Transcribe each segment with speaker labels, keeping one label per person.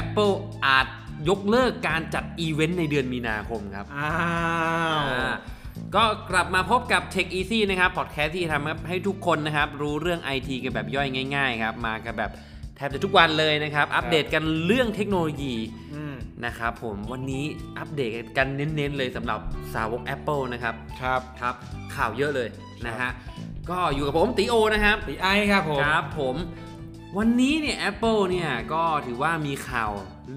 Speaker 1: Apple อาจยกเลิกการจัดอีเวนต์ในเดือนมีนาคมครับ
Speaker 2: อ้าว
Speaker 1: อ่าก็กลับมาพบกับ Tech Easy นะครับพอดแคสต์ที่ทำให้ทุกคนนะครับ รู้เรื่อง IT กันแบบย่อยง่ายๆครับ มากันแบบแทบจะทุกวันเลยนะครับ อัปเดตกันเรื่องเทคโนโลยี
Speaker 2: อืม
Speaker 1: นะครับผมวันนี้อัปเดตกันเน้นๆเลยสำหรับสาวก Apple นะครับ
Speaker 2: ครับ
Speaker 1: ครับ ข่าวเยอะเลยนะฮะก็อยู่กับผมติโอนะครับ
Speaker 2: ตีไอครับผม
Speaker 1: ครับผม วันนี้เนี่ย Apple เนี่ยก็ถือว่ามีข่าว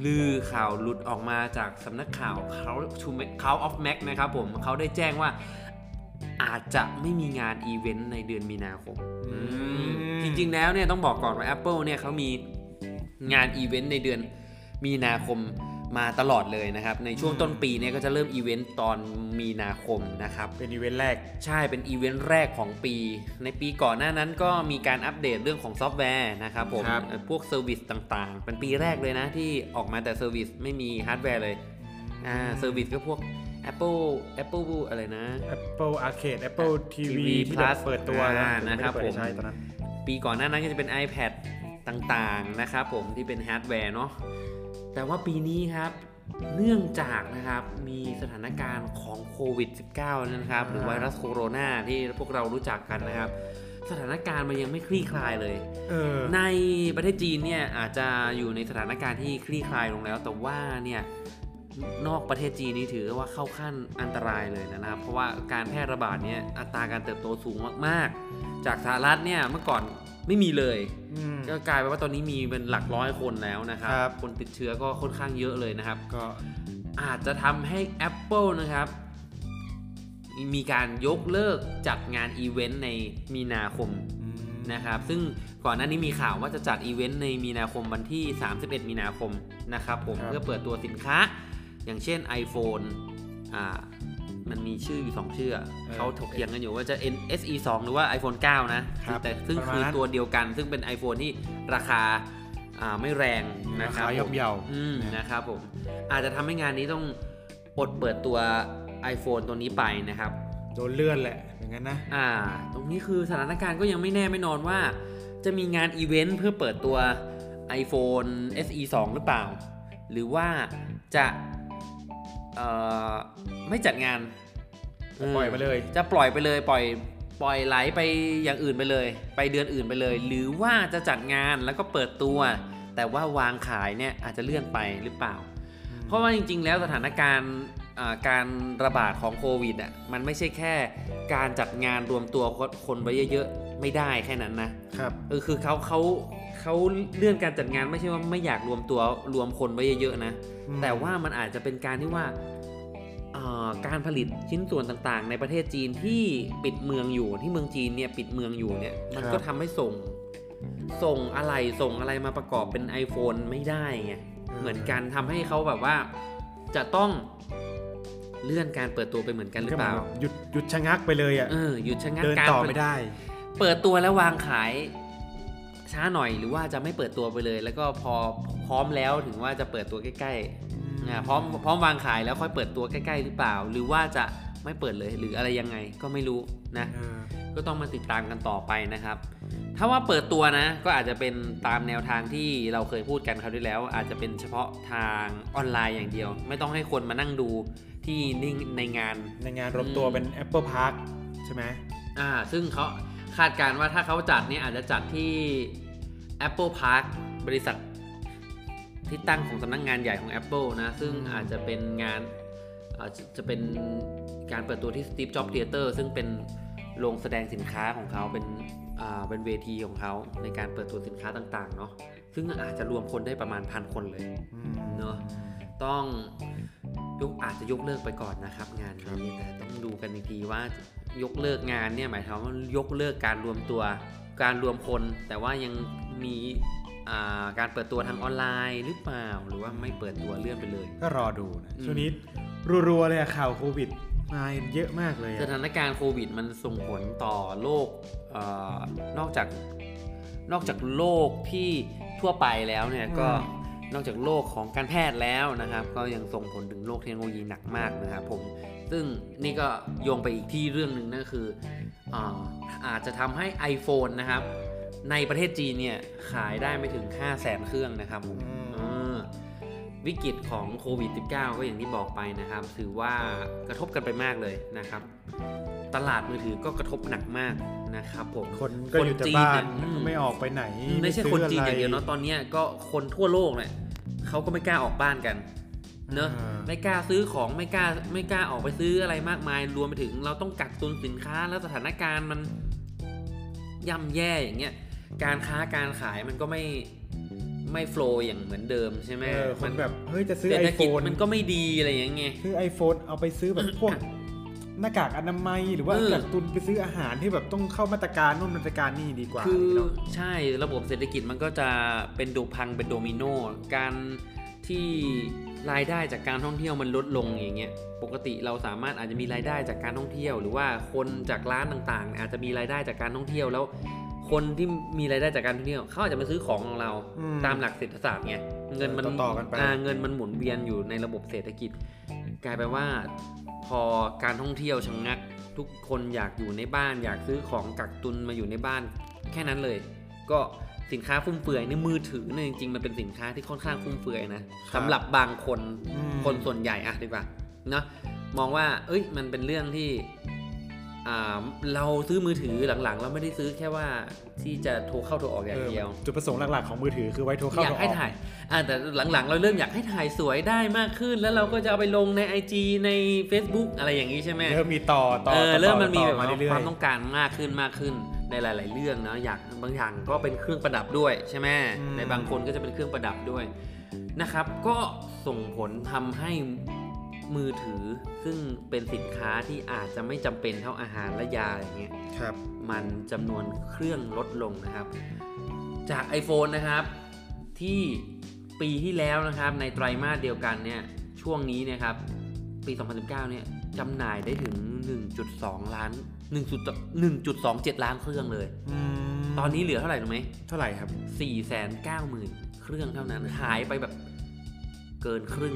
Speaker 1: ลือข่าวหลุดออกมาจากสำนักข่าวเขาชูเขา of Mac นะครับผมเขาได้แจ้งว่าอาจจะไม่มีงานอีเวนต์ในเดือนมีนาคม
Speaker 2: อืม
Speaker 1: จริงๆแล้วเนี่ยต้องบอกก่อนว่า Apple เนี่ยเขามีงานอีเวนต์ในเดือนมีนาคม มาตลอดเลยนะครับ ในช่วงต้นปีเนี่ยก็จะเริ่มอีเวนต์ตอนมีนาคมนะครับ
Speaker 2: เป็นอีเวนต์แรก
Speaker 1: ใช่เป็นอีเวนต์แรกของปี ในปีก่อนหน้านั้นก็มีการอัปเดตเรื่องของซอฟต์แวร์นะครับผม
Speaker 2: ครับ
Speaker 1: เอ่อพวก service ต่างๆ เป็นปีแรกเลยนะ ที่ออกมาแต่ service ไม่มีฮาร์ดแวร์เลย อ่า service ก็พวก Apple Apple อะไรนะ
Speaker 2: Apple Arcade Apple TV
Speaker 1: TV
Speaker 2: ที่แบบ
Speaker 1: Plus
Speaker 2: เปิดตัว
Speaker 1: อ่า
Speaker 2: นะ
Speaker 1: นะครับ
Speaker 2: ได้เปิด
Speaker 1: ผม
Speaker 2: ใช้ตอนนั้น
Speaker 1: ปีก่อนหน้านั้นก็จะเป็น iPad ต่างๆ นะครับผมที่เป็นฮาร์ดแวร์เนาะ แต่ว่าปีนี้ครับเนื่องจากนะครับมีสถานการณ์ของโควิด -19 นะครับหรือไวรัสโคโรนาที่พวกเรารู้จักกันนะครับ สถานการณ์มันยังไม่คลี่คลายเลย
Speaker 2: เออ
Speaker 1: ในประเทศจีนเนี่ยอาจจะอยู่ในสถานการณ์ที่คลี่คลายลงแล้ว แต่ว่าเนี่ยนอกประเทศจีนนี่ถือว่าเข้าขั้นอันตรายเลยนะครับ เพราะว่าการแพร่ระบาดเนี่ยอัตราการเติบโตสูงมาก ๆ จากสหรัฐเนี่ยเมื่อก่อน ไม่มีเลย
Speaker 2: อืม
Speaker 1: ก็กลายเป็นว่าตอนนี้มีเป็นหลักร้อยคนแล้วนะครับ
Speaker 2: ครับ
Speaker 1: คนติดเชื้อก็ค่อนข้างเยอะเลยนะครับ
Speaker 2: ก็
Speaker 1: อาจจะทำให้ Apple นะครับ มีการยกเลิกจัดงานอีเวนต์ในมีนาคม
Speaker 2: อืม
Speaker 1: นะครับ ซึ่งก่อนหน้านี้มีข่าวว่าจะจัดอีเวนต์ในมีนาคมวันที่ 31 มีนาคมนะครับผม
Speaker 2: ครับ
Speaker 1: เพื่อเปิดตัวสินค้า อย่างเช่น iPhone อ่า มันมีชื่ออยู่2ชื่ออะเขาถกเถียงกันอยู่ว่าจะ N SE 2 หรือว่า iPhone 9 นะ
Speaker 2: ครับ
Speaker 1: แต่ซึ่ง
Speaker 2: ประมาณ
Speaker 1: คือ
Speaker 2: นั้น
Speaker 1: ตัวเดียวกัน ซึ่งเป็น iPhone ที่ราคาอ่าไม่แรงนะ
Speaker 2: รา
Speaker 1: ครับ
Speaker 2: คาย่อมเยา
Speaker 1: อืม
Speaker 2: นะ
Speaker 1: นะครับผมอาจจะทำให้งานนี้ต้องอดเปิดตัว iPhone ตัวนี้ไปนะครับ
Speaker 2: โดนเลื่อนแหละอย่างนั้นนะ
Speaker 1: อ่า ตรงนี้คือสถานการณ์ก็ยังไม่แน่ไม่นอนว่า จะมีงานอีเวนต์เพื่อเปิดตัว iPhone SE 2 หรือเปล่า หรือว่าจะเอ่อ ไม่จัดงาน
Speaker 2: ปล่อยไปเลย
Speaker 1: จะปล่อยไปเลยปล่อยปล่อยไหลไปอย่างอื่นไปเลย ไปเดือนอื่นไปเลย หรือว่าจะจัดงานแล้วก็เปิดตัว แต่ว่าวางขายเนี่ยอาจจะเลื่อนไปหรือเปล่า เพราะว่าจริง ๆ แล้วสถานการณ์อ่าการระบาดของโควิดอะมันไม่ใช่แค่การจัดงานรวมตัวคนคนไว้เยอะๆ ไม่ได้แค่นั้นนะครับเออคือเขาเขา เขาเลื่อนการจัดงานไม่ใช่ว่าไม่อยากรวมตัวรวมคนไว้เยอะๆนะ
Speaker 2: อืม
Speaker 1: แต่ว่ามันอาจจะเป็นการที่ว่าเอ่อการผลิตชิ้นส่วนต่างๆ ในประเทศจีนที่ปิดเมืองอยู่ที่เมืองจีนเนี่ยปิดเมืองอยู่เนี่ยมันก็ทำให้ส่งส่งอะไรส่งอะไรมาประกอบเป็น iPhone ไม่ได้ไงเหมือนกันทำให้เขาแบบว่าจะต้องเลื่อนการเปิดตัวไปเหมือนกันหรือเปล่า
Speaker 2: ก็หมืนแบบหยุดหยุดชะงักไปเลยอะ
Speaker 1: เออหยุดชะงัก
Speaker 2: เดิน
Speaker 1: การ
Speaker 2: ต่อไม่ได้
Speaker 1: เปิดตัวแล้ววางขาย ช้าหน่อยหรือว่าจะไม่เปิดตัวไปเลย แล้วก็พอพร้อมแล้วถึงว่าจะเปิดตัวใกล้ๆอ่าพร้อมพร้อมวางขายแล้วค่อยเปิดตัวใกล้ๆหรือเปล่า หรือว่าจะไม่เปิดเลยหรืออะไรยังไงก็ไม่รู้นะ
Speaker 2: เออ
Speaker 1: ก็ต้องมาติดตามกันต่อไปนะครับ ถ้าว่าเปิดตัวนะ ก็อาจจะเป็นตามแนวทางที่เราเคยพูดกันคราวที่แล้ว อาจจะเป็นเฉพาะทางออนไลน์อย่างเดียว ไม่ต้องให้คนมานั่งดูที่นิ่งในงาน
Speaker 2: ในงานรวมตัวเป็น Apple Park ใช่ไหม
Speaker 1: อ่าซึ่งเขา คาดการณ์ว่าถ้าเขาจัดเนี่ยอาจจะจัดที่ Apple Park บริษัทที่ตั้งของสำนักงงานใหญ่ของ Apple นะ ซึ่งอาจจะเป็นงานอาจจะจะเป็นการเปิดตัวที่ Steve Jobs Theater ซึ่งเป็นโรงแสดงสินค้าของเขาเป็นอ่าเป็นเวทีของเขาในการเปิดตัวสินค้าต่าง ๆ เนาะซึ่งอาจจะรวมคนได้ประมาณพันคนเลยเนอะต้องยกอาจจะยกเลิกไปก่อนนะครับ งานนี้แต่ต้องดูกันอีกทีว่า ยกเลิกงานเนี่ยหมายความว่ายกเลิกการรวมตัวการรวมคน แต่ว่ายังมีอ่าการเปิดตัวทางออนไลน์หรือเปล่า หรือว่าไม่เปิดตัวเลื่อนไปเลย
Speaker 2: ก็รอดูนะ
Speaker 1: อืม
Speaker 2: ช่วงนี้รัวๆเลยอะข่าวโควิดมาเยอะมากเลย
Speaker 1: ส
Speaker 2: อะ
Speaker 1: ถานการณ์โควิดมันส่งผลต่อโลกเออนอกจากนอกจากโลกที่ทั่วไปแล้วเนี่ยก็นอกจากโลกของการแพทย์แล้วนะครับ ก็ยังส่งผลถึงโลกเทคโนโลยีหนักมากนะครับผม ซึ่งนี่ก็โยงไปอีกที่เรื่องหนึ่งนั่นคืออาอาจจะทำให้ iPhone นะครับ ในประเทศจีนเนี่ย ขายได้ไม่ถึง 5 0 0แสนเครื่องนะครับผม
Speaker 2: อืม
Speaker 1: เออวิกฤตของโควิด -19 ก็อย่างที่บอกไปนะครับ ถือว่ากระทบกันไปมากเลยนะครับ ตลาดมือถือก็กระทบหนักมากนะครับผม
Speaker 2: คนก็อยู่แต่
Speaker 1: คนจีน
Speaker 2: บ้าน
Speaker 1: เนี่ยอืม
Speaker 2: ไม่ออกไปไหน
Speaker 1: ไม่ใช่
Speaker 2: ซื้
Speaker 1: คนจีนอย่างเดียวะ
Speaker 2: ไร
Speaker 1: เนาะตอนเนี้ยก็คนทั่วโลกเนี่ยเขาก็ไม่กล้าออกบ้านกัน เนอะ
Speaker 2: อ่า
Speaker 1: ไม่กล้าซื้อของไม่กล้าไม่กล้าออกไปซื้ออะไรมากมาย รวมไปถึงเราต้องกักตุนสินค้าแล้วสถานการณ์มันย่ำแย่อย่างเงี้ยการค้าการขายมันก็ไม่ไม่โฟล์อย่างเหมือนเดิมใช่ไหม
Speaker 2: เออค
Speaker 1: มัน
Speaker 2: แบบเฮ้ยจะซื้อ
Speaker 1: เศรษฐกิจ
Speaker 2: iPhone
Speaker 1: มันก็ไม่ดีอะไรอย่างเงี้ย
Speaker 2: ซื้อ iPhone เอาไปซื้อแบบพวกหน้ากากอนามัยหรือว่า
Speaker 1: เออ
Speaker 2: กักตุนไปซื้ออาหารที่แบบต้องเข้ามาตรการนู่นมาตรการนี่ดีกว่า
Speaker 1: คือ
Speaker 2: เนาะ
Speaker 1: ใช่ระบบเศรษฐกิจมันก็จะเป็นโดพังเป็นโดมิโนการที่ รายได้จากการท่องเที่ยวมันลดลงอย่างเงี้ยปกติเราสามารถอาจจะมีรายได้จากการท่องเที่ยว หรือว่าคนจากร้านต่างๆ อาจจะมีรายได้จากการท่องเที่ยวแล้ว คนที่มีรายได้จากการท่องเที่ยวเขาอาจจะมาซื้อของของเรา
Speaker 2: อืม
Speaker 1: ตามหลักเศรษฐศาสตร์ไงเงินมัน
Speaker 2: ต่อๆกันไปา
Speaker 1: เงินมันหมุนเวียนอยู่ในระบบเศรษฐกิจ กลายไปนว่า พอการท่องเที่ยวชะงงัก ทุกคนอยากอยู่ในบ้าน อยากซื้อของกักตุนมาอยู่ในบ้าน แค่นั้นเลย ก็ สินค้าฟุ่มเฟือยในมือถือเนี่ยจริงๆมันเป็นสินค้าที่ค่อนข้างฟุ่มเฟือยนะสำหรับบางคน
Speaker 2: อืม
Speaker 1: คนส่วนใหญ่อะดีกว่าเนาะมองว่า เอ้ยมันเป็นเรื่องที่อ่าเราซื้อมือถือหลังๆ เราไม่ได้ซื้อแค่ว่าที่จะโทรเข้าโทรออกอย่างเดียว
Speaker 2: จุดประสงค์หลักๆของมือถือคือไว้โทรเข้า
Speaker 1: อยา
Speaker 2: โท
Speaker 1: ก
Speaker 2: รอ
Speaker 1: ให้
Speaker 2: อก
Speaker 1: ถ่ายอ่าแต่หลังๆ เราเริ่มอยากให้ถ่ายสวยได้มากขึ้น แล้วเราก็จะเอาไปลงใน IG ใน Facebook อะไรอย่างนี้ใช่ไหม
Speaker 2: เริ่มมีต่อต่อ
Speaker 1: เออ
Speaker 2: ต่อ
Speaker 1: เริ่มมันมี
Speaker 2: ต่อ
Speaker 1: แบบ
Speaker 2: มา
Speaker 1: ว่า
Speaker 2: เรื่
Speaker 1: ค
Speaker 2: อ
Speaker 1: วายมต้องการมากขึ้นมากขึ้น ในหลาย ๆ เรื่องเนาะอยากบางอย่างก็เป็นเครื่องประดับด้วยใช่ไหม
Speaker 2: อืม
Speaker 1: ในบางคนก็จะเป็นเครื่องประดับด้วยนะครับ ก็ส่งผลทำให้มือถือซึ่งเป็นสินค้าที่อาจจะไม่จำเป็นเท่าอาหารและยาอย่างเงี้ย
Speaker 2: ๆครับ
Speaker 1: มันจำนวนเครื่องลดลงนะครับ จาก iPhone นะครับที่ปีที่แล้วนะครับในไตรมาสเดียวกันเนี่ยช่วงนี้เนะครับปี 2019 เนี่ยจำหน่ายได้ถึง 1.2 ล้าน 1.1.27 ล้านเครื่องเลย
Speaker 2: อืม
Speaker 1: ตอนนี้เหลือเท่าไหร่รู้ไหม
Speaker 2: เท่าไหร่ครับ
Speaker 1: 490,000 เครื่องเท่านั้น หายไปแบบเกินครึ่ง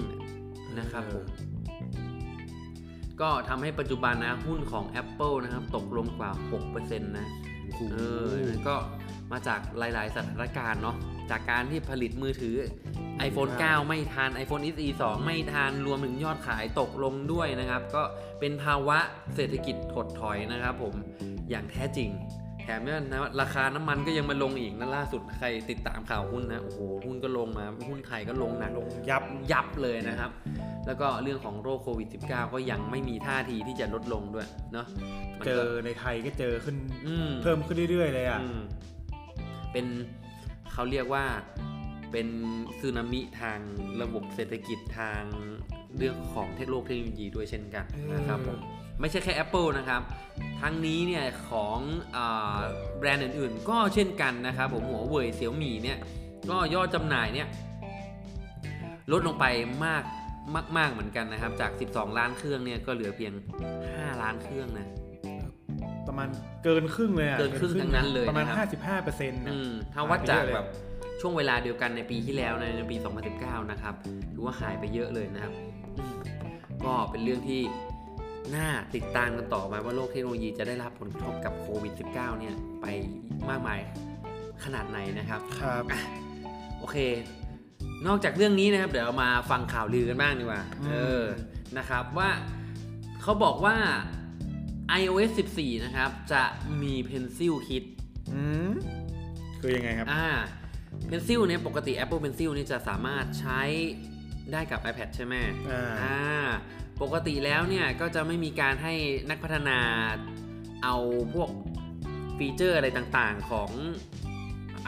Speaker 1: นะครับผม ก็ทำให้ปัจจุบันนะหุ้นของ Apple นะครับ ตกลงกว่า 6%นะ เออนั่นก็มาจากหลาย ๆ สถานการณ์เนาะ จากการที่ผลิตมือถือ iPhone 9 ไม่ทัน iPhone SE 2 ไม่ทัน รวมถึงยอดขายตกลงด้วยนะครับ ก็เป็นภาวะเศรษฐกิจถดถอยนะครับผมอย่างแท้จริง แถมเนี่ยนะราคาน้ำมันก็ยังมาลงอีกนะล่าสุดใครติดตามข่าวหุ้นนะโอ้โหหุ้นก็ลงมาหุ้นไทยก็ลงหนัก
Speaker 2: ลงยับ
Speaker 1: ยับเลยนะครับ แล้วก็เรื่องของโรคโควิด -19 ก็ยังไม่มีท่าทีที่จะลดลงด้วยเนาะมัน
Speaker 2: เจ
Speaker 1: ก็
Speaker 2: อในไทยก็เจอขึ้น
Speaker 1: อืม
Speaker 2: เพิ่มขึ้นเรื่อยๆเลยอะ
Speaker 1: อืมเป็น เขาเรียกว่าเป็นสึนามิทางระบบเศรษฐกิจทางเรื่องของเทคโนโลยีด้วยเช่นกันนะครับผมไม่ใช่แค่ Apple นะครับ ทั้งนี้เนี่ยของอาแบรนด์อื่นๆ ก็เช่นกันนะครับผมหัวเว่ยเสี่ยวหมี่เนี่ยก็ยอดจำหน่ายเนี่ยลดลงไปมากมาก ๆ เหมือนกันนะครับ จาก 12 ล้านเครื่องเนี่ยก็เหลือเพียง 5 ล้านเครื่องนะ
Speaker 2: ประมาณเกินครึ่งเลยอะ
Speaker 1: เกินครึ่งทั้งนั้นเลย
Speaker 2: ประมาณ
Speaker 1: นะครับ
Speaker 2: 55เปอร์เซ็นต์
Speaker 1: อืมถ้าวัดจากแบบช่วงเวลาเดียวกันในปีที่แล้วในในปี 2019 นะครับถือว่าหายไปเยอะเลยนะครับอืมก็เป็นเรื่องที่น่าติดตามกันต่อไปว่าโลกเทคโนโลยีจะได้รับผลกระทบกับโควิด -19 เนี่ยไปมากมายขนาดไหนนะครับ
Speaker 2: ครับ
Speaker 1: อะโอเค นอกจากเรื่องนี้นะครับ เดี๋ยวเรามาฟังข่าวลือกันบ้างดีกว่า
Speaker 2: อืม
Speaker 1: เออ นะครับว่าเขาบอกว่า iOS 14 นะครับ จะมี Pencil Kit
Speaker 2: อืมคือยังไงครับ
Speaker 1: อ่า Pencil เนี่ยปกติ Apple Pencil นี่จะสามารถใช้ได้กับ iPad ใช่ไหม
Speaker 2: อ่า
Speaker 1: อ่า ปกติแล้วเนี่ย ก็จะไม่มีการให้นักพัฒนาเอาพวกฟีเจอร์อะไรต่างๆของ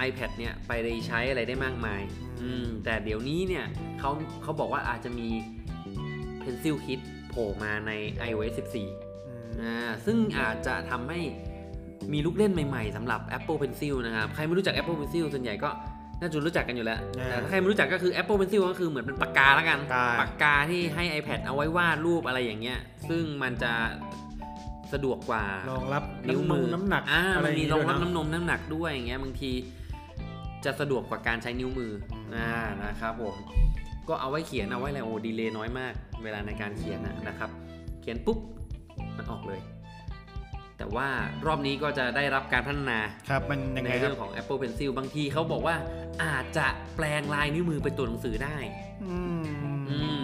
Speaker 1: iPad เนี่ย ไปใช้อะไรได้มากมาย อืม แต่เดี๋ยวนี้เนี่ยเขาเขาบอกว่าอาจจะมี Pencil Kit โผล่มาใน iOS 14 อ่าซึ่งอาจจะทำให้มีลูกเล่นใหม่ๆสำหรับ Apple Pencil นะครับ ใครไม่รู้จัก Apple Pencil ส่วนใหญ่ก็น่าจะรู้จักกันอยู่แล้ว
Speaker 2: อ่า
Speaker 1: แต่ถ้าใครไม่รู้จักก็คือ Apple Pencil ก็คือเหมือนเป็นปากกาแล้วกัน
Speaker 2: ปากกา
Speaker 1: ปากกาที่ให้ iPad เอาไว้วาดรูปอะไรอย่างเงี้ย ซึ่งมันจะสะดวกกว่า
Speaker 2: รองรับ
Speaker 1: นิ้ว
Speaker 2: น้ำน
Speaker 1: มื
Speaker 2: ม
Speaker 1: อ
Speaker 2: น้ำหนัก
Speaker 1: อ่า
Speaker 2: อะไร
Speaker 1: มันมี
Speaker 2: ย่า
Speaker 1: รอง
Speaker 2: ด้วย
Speaker 1: รับ
Speaker 2: เะ
Speaker 1: น้ำนมน้ำหนักด้วยอย่างเงี้ยบางทีจะสะดวกกว่าการใช้นิ้วมืออ่านะครับผมก็เอาไว้เขียนเอาไว้อะไรโอ้ดีเลย์น้อยมาก เวลาในการเขียนนะนะครับ เขียนปุ๊บ มันออกเลย แต่ว่ารอบนี้ก็จะได้รับการพัฒนา
Speaker 2: ครับมันยัง
Speaker 1: ใน
Speaker 2: ไงค
Speaker 1: เรื่
Speaker 2: รั
Speaker 1: อบงของ Apple Pencil บางทีเขาบอกว่าอาจจะแปลงลายนิ้วมือเป็นตัวหนังสือได้
Speaker 2: อืม
Speaker 1: อืม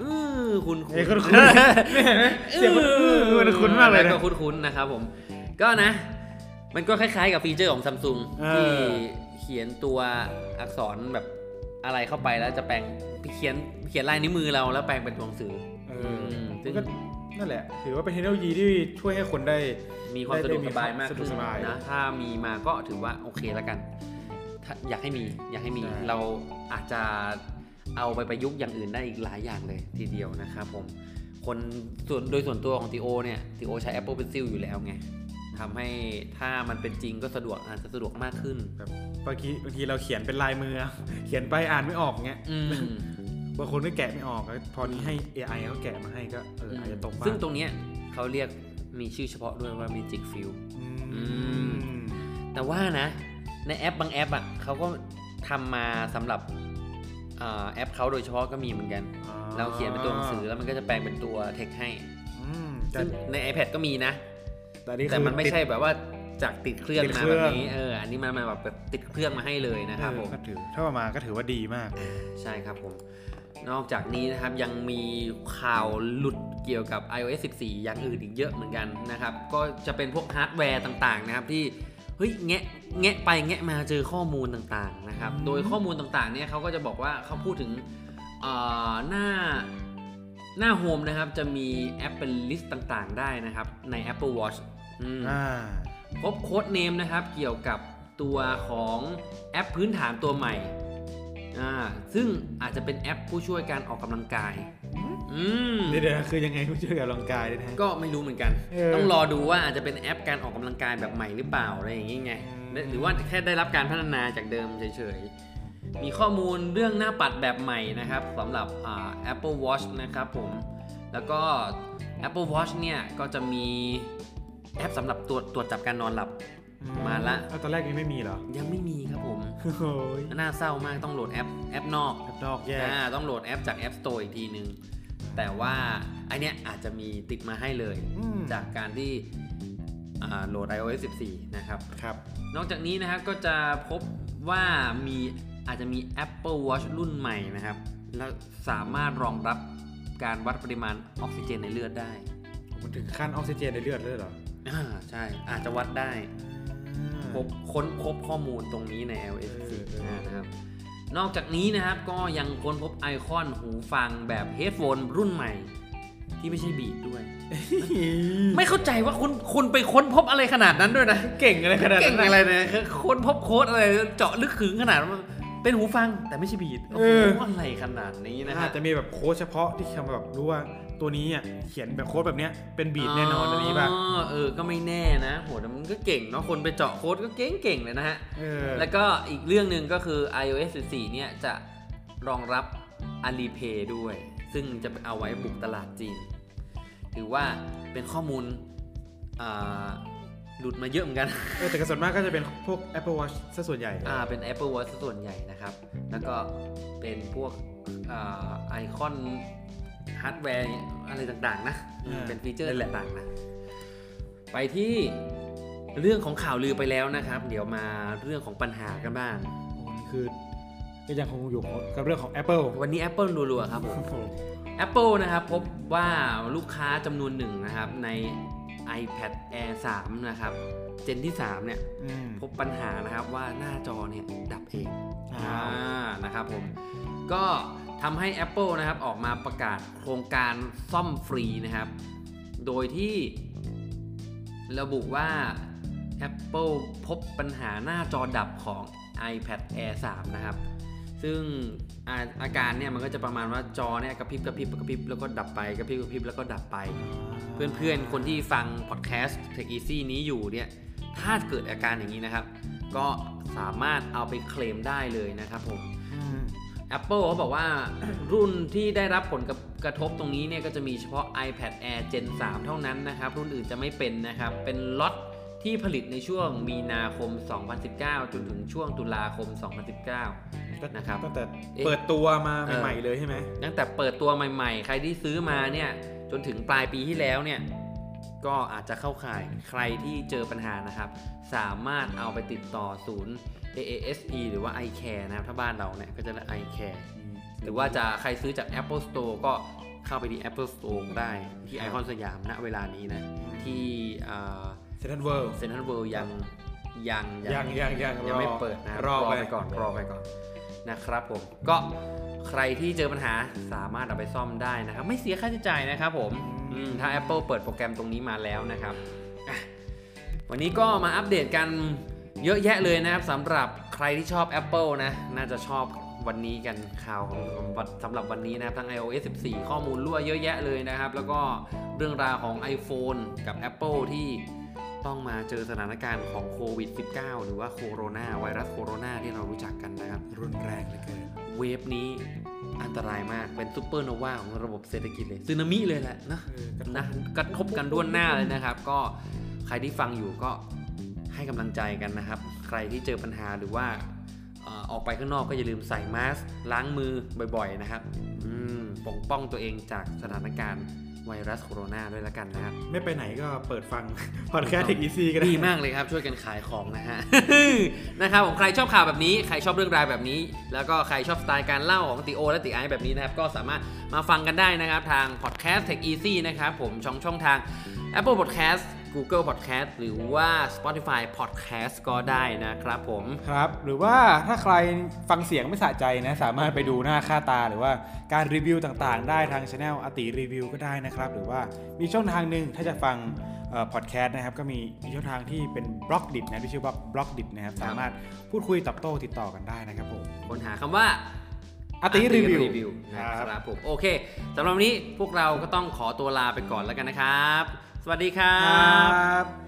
Speaker 1: เออคุณ
Speaker 2: เอ้ยคุ้นๆไม่เห็นไหมเสียงมันอื้อมันคุ้นมากเลยนะ
Speaker 1: ก็คุ้นๆนะครับผม ก็นะ มันก็คล้ายๆกับฟีเจอร์ของซัมซุง
Speaker 2: เออ
Speaker 1: ที่เขียนตัวอักษรแบบอะไรเข้าไปแล้วจะแปลงเขียนเขียนลายนิ้วมือเราแล้วแปลงเป็นตัวหนังสือ
Speaker 2: เอ
Speaker 1: อื
Speaker 2: อ
Speaker 1: ม ซึ่ง
Speaker 2: ก็นั่นแหละ ถือว่าเป็นเทคโนโลยีที่ช่วยให้คนได้
Speaker 1: มีความสะดวก
Speaker 2: ได้
Speaker 1: สบายมาก
Speaker 2: สะด
Speaker 1: ขึ้
Speaker 2: วก
Speaker 1: น
Speaker 2: สบาย
Speaker 1: นะถ้ามีมาก็ถือว่าโอเคแล้วกันถ้าอยากให้มีอยากให้มี
Speaker 2: ใช่
Speaker 1: เราอาจจะเอาไปประยุกต์อย่างอื่นได้อีกหลายอย่างเลยทีเดียวนะครับผมคนส่วนโดยส่วนตัวของทีโอเนี่ยทีโอใช้ Apple Pencil อยู่แล้วไงทำให้ถ้ามันเป็นจริงก็สะดวกอาจจะสะดวกมากขึ้น
Speaker 2: แบบบางทีบางทีเราเขียนเป็นลายมือ เขียนไปอ่านไม่ออกเงี้ย
Speaker 1: อืม
Speaker 2: บางคนก็แกะไม่ออกแล้วพอนี้ให้ AI เขาแกะมาให้ก็เอออาจจะตรงบ้าง
Speaker 1: ซึ่งตรงเนี้ยเขาเรียกมีชื่อเฉพาะด้วยว่า Magic Fill
Speaker 2: อืม
Speaker 1: แต่ว่านะในแอปบางแอปอะเขาก็ทำมาสำหรับอ่าแอปเขาโดยเฉพาะก็มีเหมือนกัน
Speaker 2: อ๋อ
Speaker 1: เราเขียนเป็นตัวหนังสือแล้วมันก็จะแปลงเป็นตัวเทคให้
Speaker 2: อืมแต่
Speaker 1: ซึ่งใน iPad ก็มีนะ
Speaker 2: แต่นี่
Speaker 1: แต่
Speaker 2: คือ
Speaker 1: มันไม่
Speaker 2: ติด
Speaker 1: ใช่แบบว่าจากติดเครื่อง
Speaker 2: ติด
Speaker 1: มา
Speaker 2: เครื่องแบ
Speaker 1: บนี้เอออันนี้มันมาแบบติดเครื่องมาให้เลยนะครับ
Speaker 2: เออผ
Speaker 1: ม
Speaker 2: ก็ถือถ้ามาก็ถือว่าดีมาก
Speaker 1: ใช่ครับผม นอกจากนี้นะครับยังมีข่าวหลุดเกี่ยวกับ iOS 14 อย่างอื่นอีกเยอะเหมือนกันนะครับ ก็จะเป็นพวกฮาร์ดแวร์ต่างๆนะครับที่เฮ้ยแงะแงะไปแงะมาเจอข้อมูลต่างๆนะครับ
Speaker 2: อืม
Speaker 1: โดยข้อมูลต่างๆเนี่ยเขาก็จะบอกว่าเขาพูดถึงเอ่อหน้าหน้า home นะครับจะมีแอปเป็น list ต่างๆ ได้นะครับใน Apple Watch อืม
Speaker 2: อ่า
Speaker 1: พบ code name นะครับเกี่ยวกับตัวของแอปพื้นฐานตัวใหม่ อ่าซึ่งอาจจะเป็นแอปผู้ช่วยการออกกำลังกาย อืม
Speaker 2: เดี๋ยวเดี๋ยวคือยังไงผู้ช่วยออกกำลังกายด้วยนะ
Speaker 1: ก็ไม่รู้เหมือนกัน
Speaker 2: เออ
Speaker 1: ต้องรอดูว่าอาจจะเป็นแอปการออกกำลังกายแบบใหม่หรือเปล่าอะไรอย่างงี้ไง
Speaker 2: อืม
Speaker 1: หรือว่าแค่ได้รับการพัฒนาจากเดิมเฉยๆ มีข้อมูลเรื่องหน้าปัดแบบใหม่นะครับสำหรับอ่า Apple Watch นะครับผม แล้วก็ Apple Watch เนี่ยก็จะมีแอปสำหรับตรวจตรวจจับการนอนหลับ มาละ
Speaker 2: เอตอนแรกยังไม่มีเหรอ
Speaker 1: ยังไม่มีครับผม
Speaker 2: โอ้ย
Speaker 1: น่าเศร้ามากต้องโหลดแอปแอปนอก
Speaker 2: แอปนอกแยก
Speaker 1: อ่าต้องโหลดแอปจาก App Store อีกทีนึง แต่ว่าไอ้เนี้ยอาจจะมีติดมาให้เลย
Speaker 2: อืม
Speaker 1: จากการที่อ่าโหลด iOS 14 นะครับ
Speaker 2: ครับ
Speaker 1: นอกจากนี้นะครับก็จะพบว่ามีอาจจะมี Apple Watch รุ่นใหม่นะครับ แล้วสามารถรองรับการวัดปริมาณออกซิเจนในเลือดได้
Speaker 2: มันถึงขั้นออกซิเจนในเลือดเลยเหรอ
Speaker 1: อ่าใช่อาจจะวัดได้ พบค้นพบข้อมูลตรงนี้ใน iOS
Speaker 2: เออเออ
Speaker 1: 14นะครับนอกจากนี้นะครับก็ยังค้นพบไอคอนหูฟังแบบ headphone รุ่นใหม่ ที่ไม่ใช่บีดด้วย ไม่เข้าใจว่าคุณคุณไปค้นพบอะไรขนาดนั้นด้วยนะ
Speaker 2: เก่งอะไรขนาด
Speaker 1: เก่
Speaker 2: นั้
Speaker 1: ง
Speaker 2: น
Speaker 1: อะไรเนี่ยคือค้นพบโค้ดอะไรเจาะลึกขึงขนาดว่า เป็นหูฟังแต่ไม่ใช่บีดโอ้
Speaker 2: เอ
Speaker 1: โห
Speaker 2: อ
Speaker 1: อะไรขนาดนี้นะ
Speaker 2: อา
Speaker 1: ฮะ
Speaker 2: จจะมีแบบโค้ดเฉพาะที่ทำแบบรู้ว่าตัวนี้อะเขียนแบบโค้ดแบบเนี้ยเป็นบีดแน่นอนอันนี้ป่ะ
Speaker 1: เออ ก็ไม่แน่นะโหแต่มันก็เก่งเนาะ คนไปเจาะโค้ดก็เก่งเก่งๆเลยนะฮะ
Speaker 2: เออ
Speaker 1: แล้วก็อีกเรื่องหนึ่งก็คือ iOS 14 เนี่ยจะรองรับ Alipay ด้วย ซึ่งจะเอาไว้บุกตลาดจีน ถือว่าเป็นข้อมูลอ่า หลุดมาเยอะเหมือนกัน
Speaker 2: เออแต่กระส่วนมากก็จะเป็นพวก Apple Watch ซะส่วนใหญ่
Speaker 1: อ่าเป็น Apple Watch ซะส่วนใหญ่นะครับ แล้วก็เป็นพวกอ่าไอคอนฮาร์ดแวร์อะไรต่างๆ นะอืมเป็น feature ต่างๆนะ ไปที่เรื่องของข่าวลือไปแล้วนะครับ เดี๋ยวมาเรื่องของปัญหากันบ้าง
Speaker 2: โอ้นี่คือก็ยังคงอยู่กับเรื่องของ Apple
Speaker 1: วันนี้ Apple รัวๆครับผม Apple นะครับพบว่าลูกค้าจำนวนหนึ่งนะครับใน iPad Air 3 นะครับ เจนที่ 3 เนี่ย
Speaker 2: อืม
Speaker 1: พบปัญหานะครับว่าหน้าจอเนี่ยดับเอง
Speaker 2: อ้าว
Speaker 1: อ่านะครับผม ก็ทำให้ Apple นะครับออกมาประกาศโครงการซ่อมฟรีนะครับ โดยที่ระบุว่า Apple พบปัญหาหน้าจอดับของ iPad Air 3 นะครับ ซึ่งอาอาการเนี่ยมันก็จะประมาณว่าจอเนี่ยกระพริบกระพริบกระพริบแล้วก็ดับไปกระพริบกระพริบแล้วก็ดับไป เพื่อนๆ คนที่ฟังพอดแคสต์ Tech Easy นี้อยู่เนี่ยถ้าเกิดอาการอย่างนี้นะครับ ก็สามารถเอาไปเคลมได้เลยนะครับผม
Speaker 2: อืม
Speaker 1: Apple เขาบอกว่ารุ่นที่ได้รับผลกระทบตรงนี้เนี่ยก็จะมีเฉพาะ iPad Air Gen 3 เท่านั้นนะครับ รุ่นอื่นจะไม่เป็นนะครับ เป็นล็อต ที่ผลิตในช่วงมีนาคม 2019 จนถึงช่วงตุลาคม 2019 นะครับ
Speaker 2: ตั้งแต่
Speaker 1: เอ๊ะ
Speaker 2: เปิดตัวมา
Speaker 1: เออ
Speaker 2: ใหม่ๆเลยใช่ไหม
Speaker 1: ตั้งแต่เปิดตัวใหม่ ๆ ใครที่ซื้อมาเนี่ยจนถึงปลายปีที่แล้วเนี่ยก็อาจจะเข้าข่ายใครที่เจอปัญหานะครับ สามารถเอาไปติดต่อศูนย์ AASE หรือว่า iCare นะครับ ถ้าบ้านเราเนี่ยก็จะเรียก iCare หรือว่าจะใครซื้อจาก Apple Store ก็เข้าไปที่ Apple Store ได้ที่ไอคอนสยามณเวลานี้นะ ที่
Speaker 2: เซ็นทรัลเวิลด์
Speaker 1: เซ็นทรัลเวิลด์ยังยัง
Speaker 2: ยังยังยัง
Speaker 1: ยังไม่เปิดนะ
Speaker 2: รอ
Speaker 1: ไปก่อนรอไปก่อนนะครับผมก็ใครที่เจอปัญหาสามารถเอาไปซ่อมได้นะครับ ไม่เสียค่าใช้จ่ายนะครับผมอืมถ้า Apple เปิดโปรแกรมตรงนี้มาแล้วนะครับอะวันนี้ก็มาอัปเดตกันเยอะแยะเลยนะครับสำหรับใครที่ชอบ Apple นะ น่าจะชอบวันนี้กันข่าวของวันสำหรับวันนี้นะครับทั้ง iOS 14 ข้อมูลรั่วเยอะแยะเลยนะครับ แล้วก็เรื่องราวของ iPhone กับ Apple ที่ ต้องมาเจอสถานการณ์ของโควิด -19 หรือว่าโคโรนาไวรัสโคโรนาที่เรารู้จักกันนะครับ
Speaker 2: รุนแรงเหลือเกิน
Speaker 1: wave นี้อันตรายมากเป็นซูเปอร์โนวาของระบบเศรษฐกิจเลยซึนามิเลยแหละนะ
Speaker 2: เออกระทบ
Speaker 1: นะกระทบกันด้วนหน้าเลยนะครับ ก็ใครที่ฟังอยู่ก็ให้กำลังใจกันนะครับ ใครที่เจอปัญหาหรือว่าเอ่อออกไปข้างนอกก็อย่าลืมใส่มาสก์ล้างมือบ่อย ๆ นะครับอืมปกป้องตัวเองจากสถานการณ์ ไวรัสโคโรนาด้วยละกันนะครับ
Speaker 2: ไม่ไปไหนก็เปิดฟังพอดแคสต์ Tech Easy ก็ได้
Speaker 1: ดีมากเลยครับช่วยกันขายของนะฮะนะครับผมใครชอบข่าวแบบนี้ใครชอบเรื่องราวแบบนี้ แล้วก็ใครชอบสไตล์การเล่าของติโอและติไอซ์แบบนี้นะครับก็สามารถมาฟังกันได้นะครับทาง Podcast Tech Easy นะครับผมช่องช่องทาง Apple Podcast Google Podcast หรือว่า Spotify Podcast ก็ได้นะครับผม
Speaker 2: ครับ หรือว่าถ้าใครฟังเสียงไม่สะใจนะ สามารถไปดูหน้าค่าตาหรือว่าการรีวิวต่างๆ ได้ทางช anel อติรีวิวก็ได้นะครับ หรือว่ามีช่องทางหนึ่งถ้าจะฟังพอดแคสต์นะครับ ก็มีมีช่องทางที่เป็น Blockdit นะที่ชื่อว่า Blockdit นะครับ สามารถพูดคุยตอบโต้ติดต่อกันได้นะครับผม
Speaker 1: ค้นหาคำว่า
Speaker 2: อติรีวิว
Speaker 1: วิวนะ
Speaker 2: ค
Speaker 1: ครับรับผมโอเคสำหรับวันนี้พวกเราก็ต้องขอตัวลาไปก่อนแล้วกันนะครับ สวัสดีครั
Speaker 2: บ